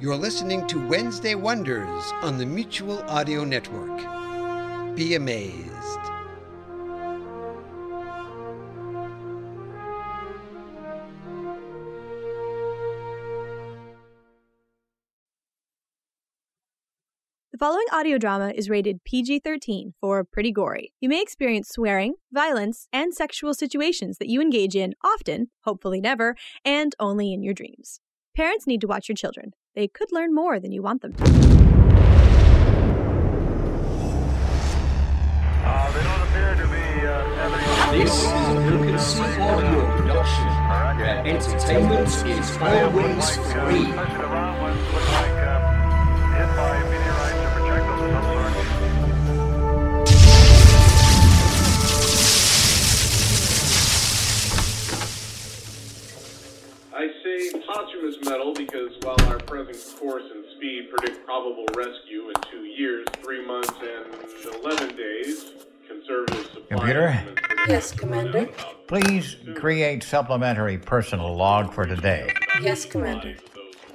You're listening to Wednesday Wonders on the Mutual Audio Network. Be amazed. The following audio drama is rated PG 13 for pretty gory. You may experience swearing, violence, and sexual situations that you engage in often, hopefully never, and only in your dreams. Parents need to watch your children. They could learn more than you want them to. Uh, they don't appear to be uh, This is a Wilkinson audio production, where entertainment is always free. I say posthumous medal because while our present course and speed predict probable rescue in two years, three months, and 11 days, conservative supply Computer? Yes, Commander. Please create supplementary personal log for today. Yes, Commander.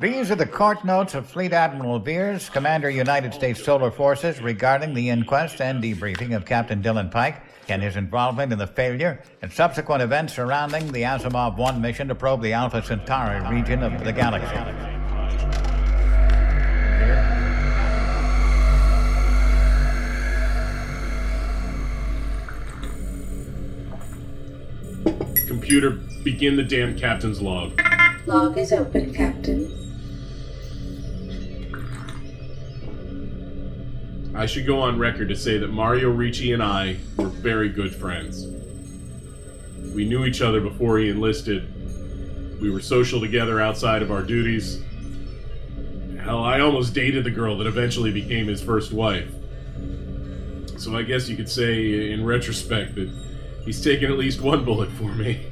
These are the court notes of Fleet Admiral Veers, Commander United States Solar Forces, regarding the inquest and debriefing of Captain Dylan Pike and his involvement in the failure and subsequent events surrounding the Azimov 1 mission to probe the Alpha Centauri region of the galaxy. Computer, begin the damn captain's log. Log is open, Captain. I should go on record to say that Mario Ricci and I were very good friends. We knew each other before he enlisted. We were social together outside of our duties. Hell, I almost dated the girl that eventually became his first wife. So I guess you could say, in retrospect, that he's taken at least one bullet for me.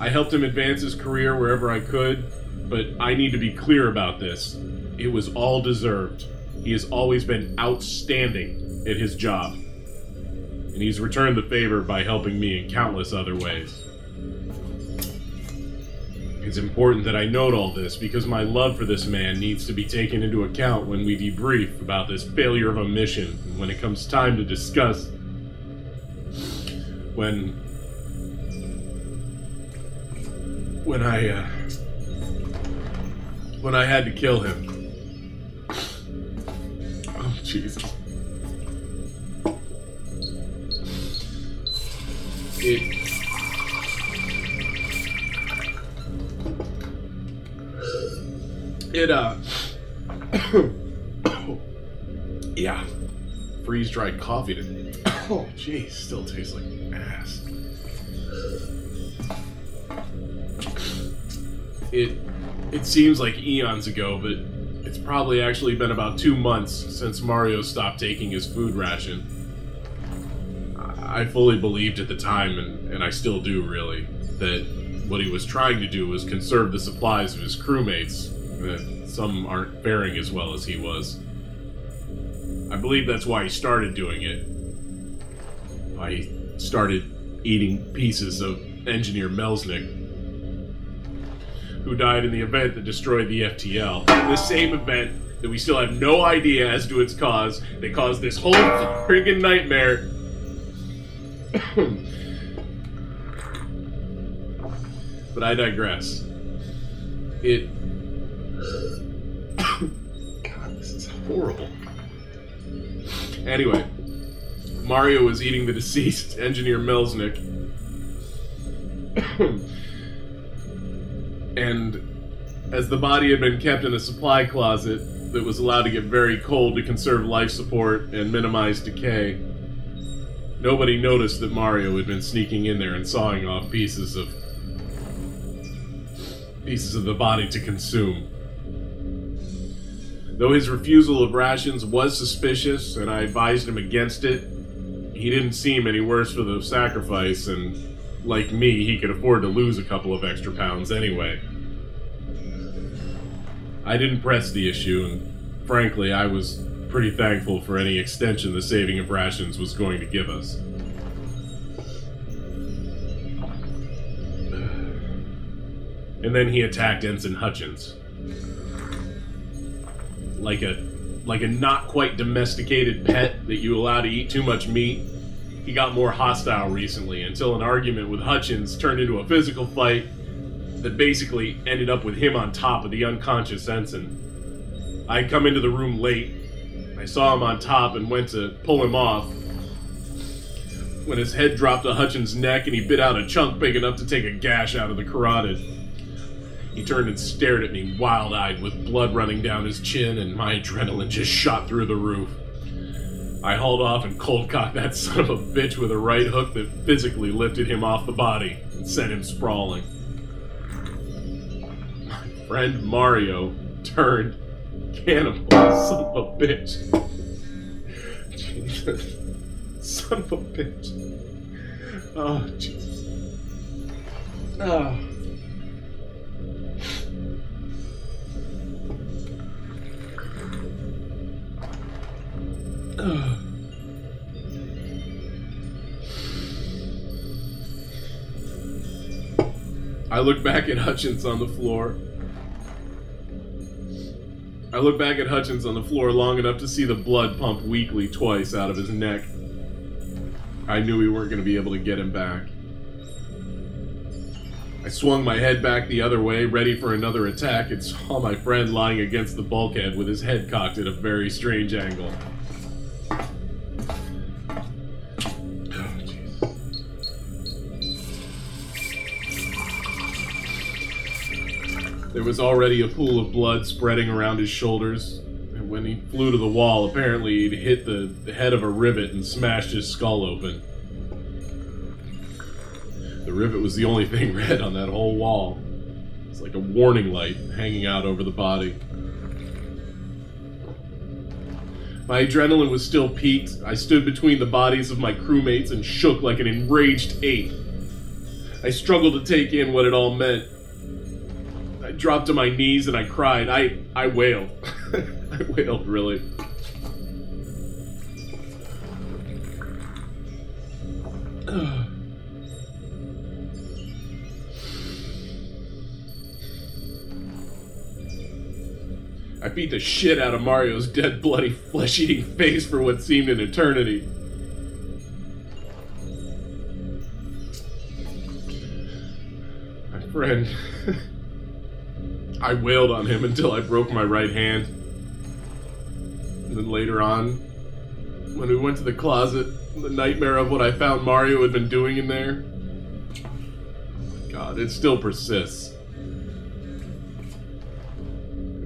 I helped him advance his career wherever I could, but I need to be clear about this. It was all deserved. He has always been outstanding at his job. And he's returned the favor by helping me in countless other ways. It's important that I note all this because my love for this man needs to be taken into account when we debrief about this failure of a mission and when it comes time to discuss when when I uh when I had to kill him. Jesus. It It uh Yeah. Freeze dried coffee. Oh jeez, still tastes like ass. It it seems like eons ago, but probably actually been about two months since Mario stopped taking his food ration. I fully believed at the time, and, and I still do really, that what he was trying to do was conserve the supplies of his crewmates, that some aren't faring as well as he was. I believe that's why he started doing it. Why he started eating pieces of Engineer Melsnick, who died in the event that destroyed the FTL. The same event that we still have no idea as to its cause that caused this whole friggin' nightmare. but I digress. It. God, this is horrible. Anyway, Mario was eating the deceased engineer Melsnick. and as the body had been kept in a supply closet that was allowed to get very cold to conserve life support and minimize decay, nobody noticed that Mario had been sneaking in there and sawing off pieces of pieces of the body to consume. Though his refusal of rations was suspicious and I advised him against it, he didn't seem any worse for the sacrifice, and like me, he could afford to lose a couple of extra pounds anyway. I didn't press the issue, and frankly, I was pretty thankful for any extension the saving of rations was going to give us. and then he attacked Ensign Hutchins. Like a like a not quite domesticated pet that you allow to eat too much meat. He got more hostile recently until an argument with Hutchins turned into a physical fight that basically ended up with him on top of the unconscious ensign. I come into the room late. I saw him on top and went to pull him off. When his head dropped to Hutchins' neck and he bit out a chunk big enough to take a gash out of the carotid. He turned and stared at me, wild eyed, with blood running down his chin, and my adrenaline just shot through the roof. I hauled off and cold cocked that son of a bitch with a right hook that physically lifted him off the body and sent him sprawling. My friend Mario turned cannibal, son of a bitch. Jesus. Son of a bitch. Oh, Jesus. Oh. I look back at Hutchins on the floor. I look back at Hutchins on the floor long enough to see the blood pump weakly twice out of his neck. I knew we weren't going to be able to get him back. I swung my head back the other way, ready for another attack, and saw my friend lying against the bulkhead with his head cocked at a very strange angle. There was already a pool of blood spreading around his shoulders, and when he flew to the wall, apparently he'd hit the, head of a rivet and smashed his skull open. The rivet was the only thing red on that whole wall. It's like a warning light hanging out over the body. My adrenaline was still peaked. I stood between the bodies of my crewmates and shook like an enraged ape. I struggled to take in what it all meant. Dropped to my knees and I cried. I I wailed. I wailed really. I beat the shit out of Mario's dead, bloody, flesh eating face for what seemed an eternity. My friend. I wailed on him until I broke my right hand. And then later on, when we went to the closet, the nightmare of what I found Mario had been doing in there. God, it still persists.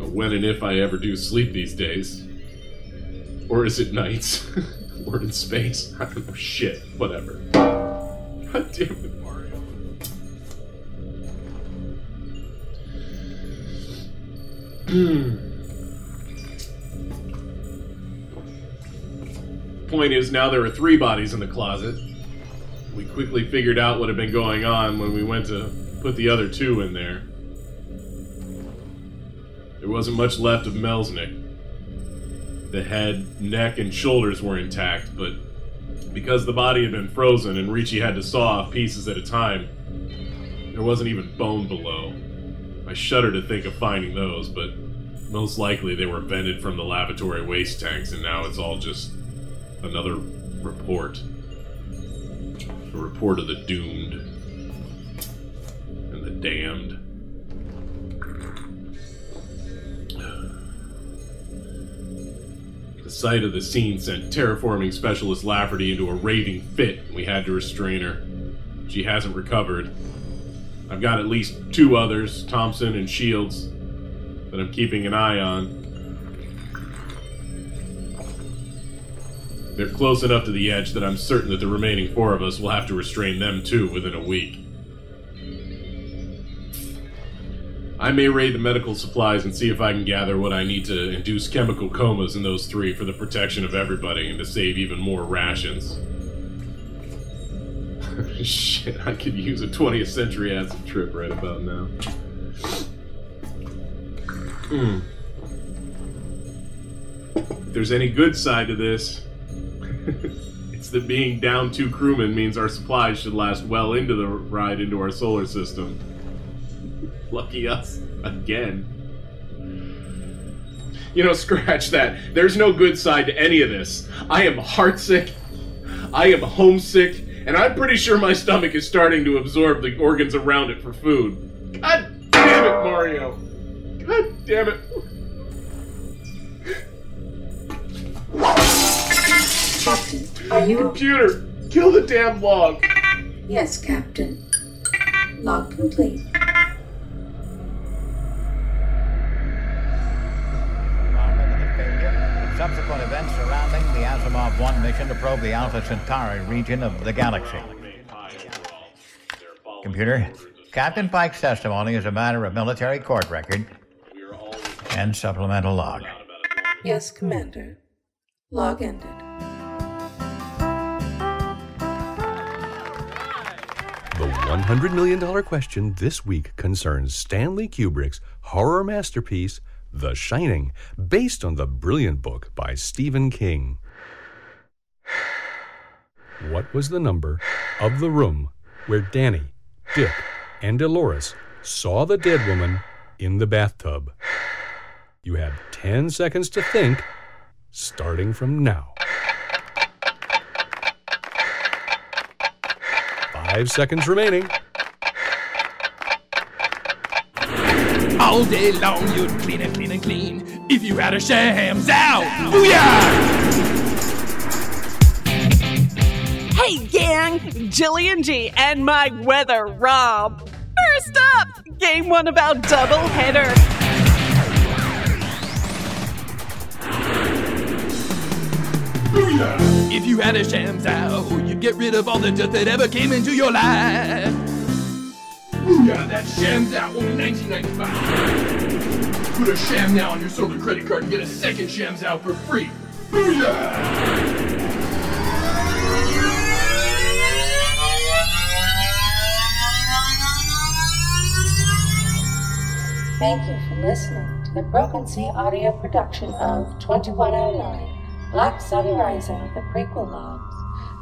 When and if I ever do sleep these days. Or is it nights? We're in space. I don't know shit. Whatever. God damn it, Hmm. Point is, now there are three bodies in the closet. We quickly figured out what had been going on when we went to put the other two in there. There wasn't much left of Melsnick. The head, neck, and shoulders were intact, but because the body had been frozen and Ricci had to saw off pieces at a time, there wasn't even bone below. I shudder to think of finding those, but most likely they were vented from the lavatory waste tanks, and now it's all just another report. A report of the doomed and the damned. The sight of the scene sent terraforming specialist Lafferty into a raving fit, and we had to restrain her. She hasn't recovered. I've got at least two others, Thompson and Shields, that I'm keeping an eye on. They're close enough to the edge that I'm certain that the remaining four of us will have to restrain them too within a week. I may raid the medical supplies and see if I can gather what I need to induce chemical comas in those three for the protection of everybody and to save even more rations. Shit, I could use a 20th century acid trip right about now. Hmm. If there's any good side to this, it's that being down two crewmen means our supplies should last well into the ride into our solar system. Lucky us. Again. You know, scratch that. There's no good side to any of this. I am heartsick. I am homesick. And I'm pretty sure my stomach is starting to absorb the organs around it for food. God damn it, Mario. God damn it. Captain, are you... Computer, kill the damn log. Yes, Captain. Log complete. Involvement in the failure and subsequent events surrounding the Azimov 1 mission to probe the Alpha Centauri region of the galaxy. Computer, Captain Pike's testimony is a matter of military court record and supplemental log. Yes, Commander. Log ended. The $100 million question this week concerns Stanley Kubrick's horror masterpiece, The Shining, based on the brilliant book by Stephen King. What was the number of the room where Danny, Dick, and Dolores saw the dead woman in the bathtub? You have 10 seconds to think, starting from now. Five seconds remaining. All day long you'd clean and clean and clean if you had a shams out. Booyah! Hey, gang! Jillian G and my weather Rob. First up, game one of our double header. If you had a shams out, you'd get rid of all the dirt that ever came into your life. Booyah, that shams out only 1995. Put a sham now on your solar credit card and get a second shams out for free. Booyah! Thank you for listening to the Broken Sea audio production of 2109 Black Sun Rising, the prequel logs,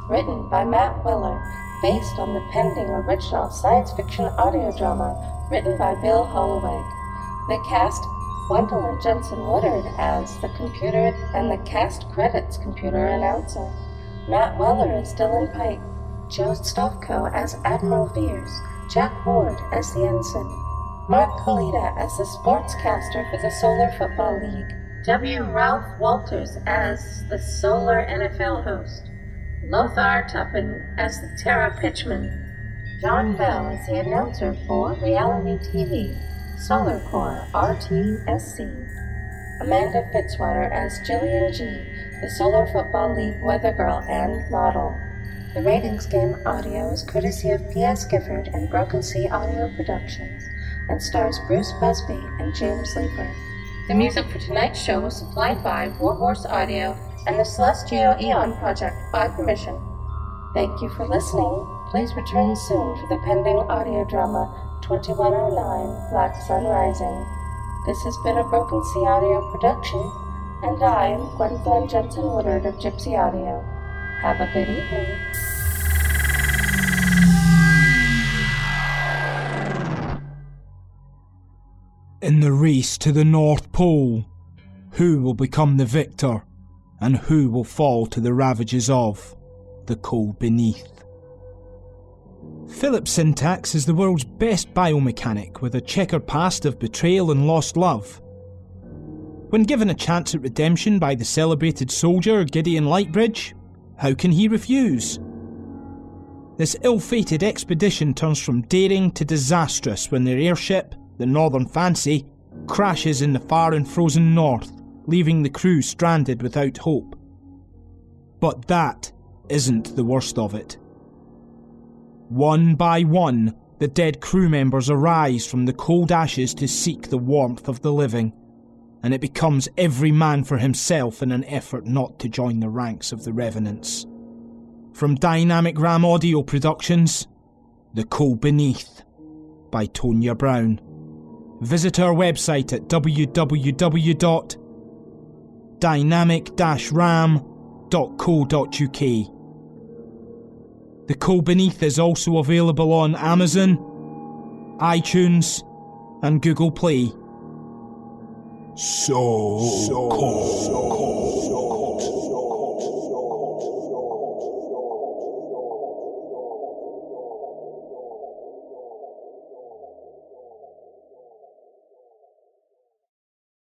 written by Matt Weller, based on the pending original science fiction audio drama written by Bill Holloway. The cast Gwendolyn Jensen Woodard as the computer and the cast credits computer announcer. Matt Weller as Dylan Pike, Joe Stofko as Admiral Veers, Jack Ward as the ensign, Mark Kalita as the sportscaster for the Solar Football League, W. Ralph Walters as the Solar NFL host, Lothar Tuppen as the Terra Pitchman, John Bell as the announcer for reality TV, Solar Core RTSC, Amanda Fitzwater as Jillian G, the Solar Football League weather girl and model. The Ratings Game audio is courtesy of P.S. Gifford and Broken Sea Audio Productions and stars Bruce Busby and James Leeper. The music for tonight's show was supplied by Warhorse Audio and the Celestial Aeon Project by permission. Thank you for listening. Please return soon for the pending audio drama 2109 Black Sun Rising. This has been a Broken Sea Audio production, and I am Gwendolyn Jensen Woodard of Gypsy Audio. Have a good evening. In the race to the North Pole, who will become the victor, and who will fall to the ravages of the cold beneath? Philip Syntax is the world's best biomechanic with a checkered past of betrayal and lost love. When given a chance at redemption by the celebrated soldier Gideon Lightbridge, how can he refuse? This ill fated expedition turns from daring to disastrous when their airship, the Northern Fancy, crashes in the far and frozen north, leaving the crew stranded without hope. But that isn't the worst of it. One by one, the dead crew members arise from the cold ashes to seek the warmth of the living, and it becomes every man for himself in an effort not to join the ranks of the revenants. From Dynamic Ram Audio Productions, The Cold Beneath by Tonya Brown. Visit our website at www.dynamic-ram.co.uk. The Cold Beneath is also available on Amazon, iTunes, and Google Play. So, cold.